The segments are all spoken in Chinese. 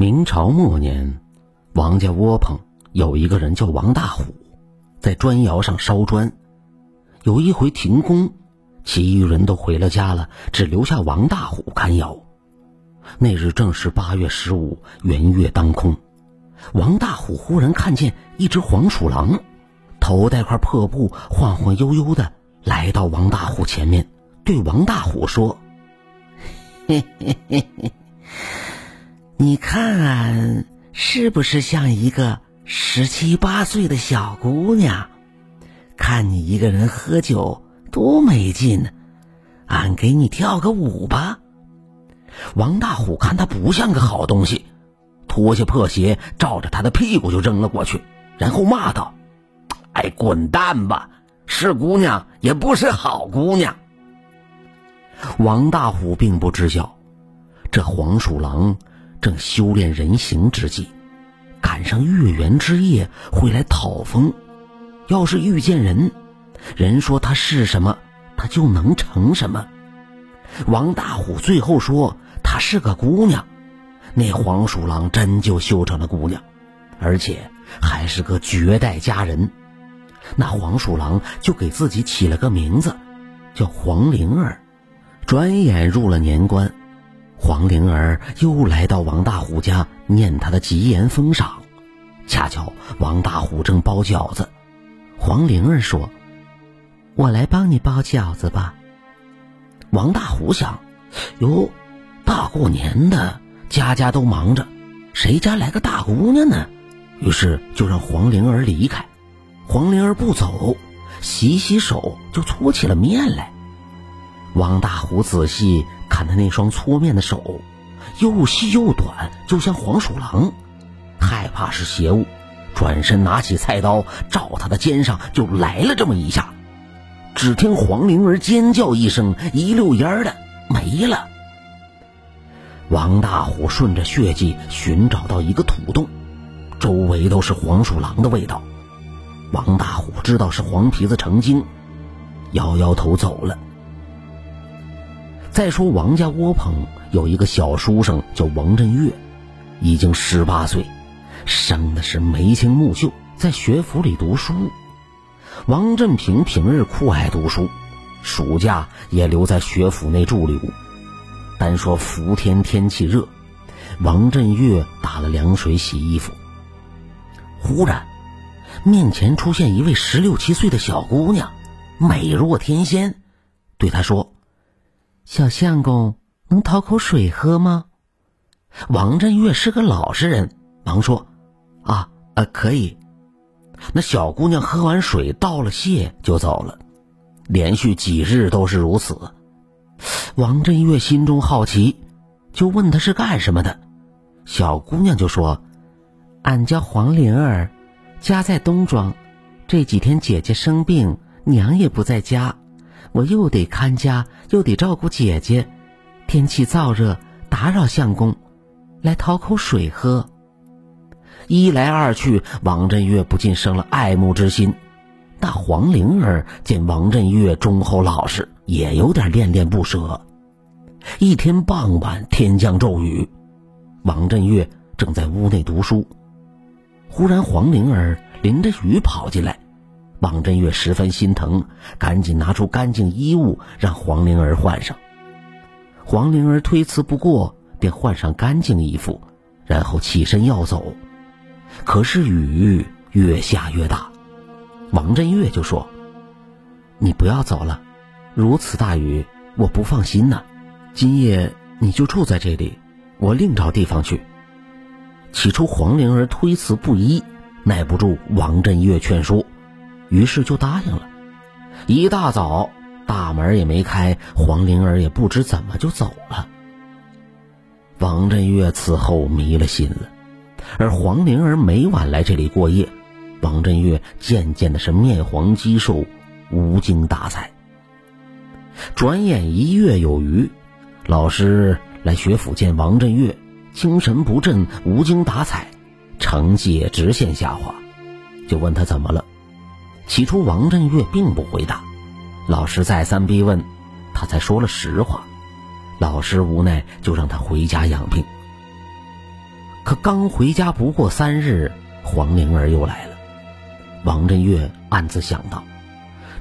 明朝末年，王家窝棚有一个人叫王大虎，在砖窑上烧砖。有一回停工，其余人都回了家了，只留下王大虎看窑。那日正是八月十五，圆月当空。王大虎忽然看见一只黄鼠狼，头戴块破布，晃晃悠悠的来到王大虎前面，对王大虎说：“嘿嘿嘿嘿。”你看，是不是像一个十七八岁的小姑娘？看你一个人喝酒多没劲呢！俺给你跳个舞吧。王大虎看他不像个好东西，脱下破鞋照着他的屁股就扔了过去，然后骂道：“哎，滚蛋吧！是姑娘也不是好姑娘。”王大虎并不知晓，这黄鼠狼。正修炼人形之际，赶上月圆之夜会来讨风。要是遇见人，人说他是什么，他就能成什么。王大虎最后说她是个姑娘，那黄鼠狼真就修成了姑娘，而且还是个绝代佳人。那黄鼠狼就给自己起了个名字，叫黄灵儿。转眼入了年关。黄灵儿又来到王大虎家念他的吉言封赏，恰巧王大虎正包饺子，黄灵儿说：“我来帮你包饺子吧。”王大虎想：“哟，大过年的，家家都忙着，谁家来个大姑娘呢？”于是就让黄灵儿离开。黄灵儿不走，洗洗手就搓起了面来。王大虎仔细。看他那双搓面的手，又细又短，就像黄鼠狼，害怕是邪物，转身拿起菜刀，照他的肩上就来了这么一下。只听黄灵儿尖叫一声，一溜烟儿的没了。王大虎顺着血迹寻找到一个土洞，周围都是黄鼠狼的味道。王大虎知道是黄皮子成精，摇摇头走了。再说王家窝棚有一个小书生叫王振月，已经十八岁，生的是眉清目秀，在学府里读书。王振平平日酷爱读书，暑假也留在学府内驻留。单说伏天天气热，王振月打了凉水洗衣服。忽然，面前出现一位十六七岁的小姑娘，美若天仙，对他说。小相公，能讨口水喝吗？王振月是个老实人，忙说：“啊，呃，可以。”那小姑娘喝完水，道了谢就走了。连续几日都是如此。王振月心中好奇，就问她是干什么的。小姑娘就说：“俺叫黄灵儿，家在东庄。这几天姐姐生病，娘也不在家。”我又得看家，又得照顾姐姐，天气燥热，打扰相公，来讨口水喝。一来二去，王振岳不禁生了爱慕之心。那黄灵儿见王振岳忠厚老实，也有点恋恋不舍。一天傍晚，天降骤雨，王振岳正在屋内读书，忽然黄灵儿淋着雨跑进来。王振岳十分心疼，赶紧拿出干净衣物让黄灵儿换上。黄灵儿推辞不过，便换上干净衣服，然后起身要走。可是雨越下越大，王振岳就说：“你不要走了，如此大雨，我不放心呐。今夜你就住在这里，我另找地方去。”起初黄灵儿推辞不依，耐不住王振岳劝说。于是就答应了。一大早，大门也没开，黄灵儿也不知怎么就走了。王振月此后迷了心了，而黄灵儿每晚来这里过夜，王振月渐渐的是面黄肌瘦，无精打采。转眼一月有余，老师来学府见王振月，精神不振，无精打采，成绩也直线下滑，就问他怎么了。起初，王振月并不回答，老师再三逼问，他才说了实话。老师无奈，就让他回家养病。可刚回家不过三日，黄灵儿又来了。王振月暗自想到：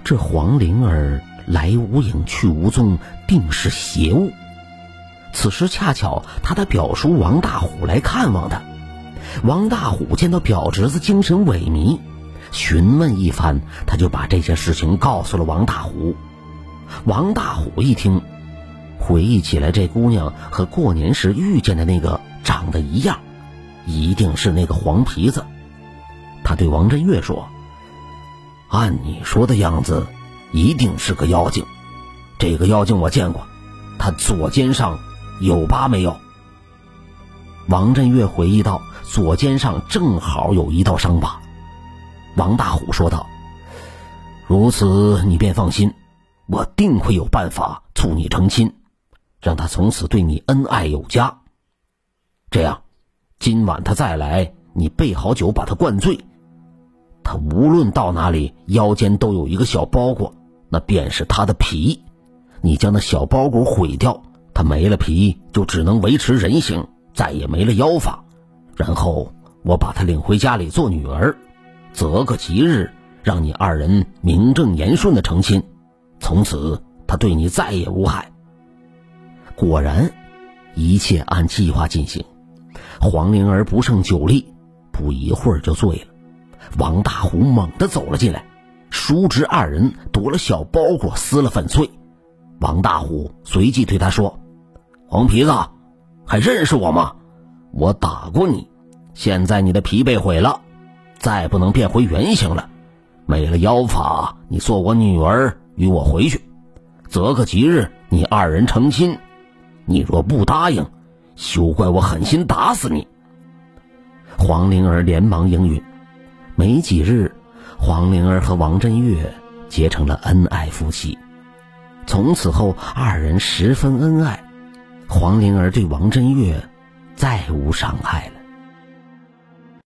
这黄灵儿来无影去无踪，定是邪物。此时恰巧他的表叔王大虎来看望他。王大虎见到表侄子精神萎靡，询问一番，他就把这件事情告诉了王大虎。王大虎一听，回忆起来这姑娘和过年时遇见的那个长得一样，一定是那个黄皮子。他对王振岳说：“按你说的样子，一定是个妖精。这个妖精我见过，他左肩上有疤没有？”王振岳回忆道：“左肩上正好有一道伤疤。”王大虎说道：“如此，你便放心，我定会有办法促你成亲，让他从此对你恩爱有加。这样，今晚他再来，你备好酒，把他灌醉。他无论到哪里，腰间都有一个小包裹，那便是他的皮。你将那小包裹毁掉，他没了皮，就只能维持人形。”再也没了妖法，然后我把她领回家里做女儿，择个吉日，让你二人名正言顺的成亲，从此他对你再也无害。果然，一切按计划进行。黄灵儿不胜酒力，不一会儿就醉了。王大虎猛地走了进来，叔侄二人夺了小包裹，撕了粉碎。王大虎随即对他说：“黄皮子。”还认识我吗？我打过你，现在你的皮被毁了，再不能变回原形了。没了妖法，你做我女儿与我回去，择个吉日，你二人成亲。你若不答应，休怪我狠心打死你。黄灵儿连忙应允。没几日，黄灵儿和王振月结成了恩爱夫妻，从此后二人十分恩爱。黄灵儿对王振月再无伤害了。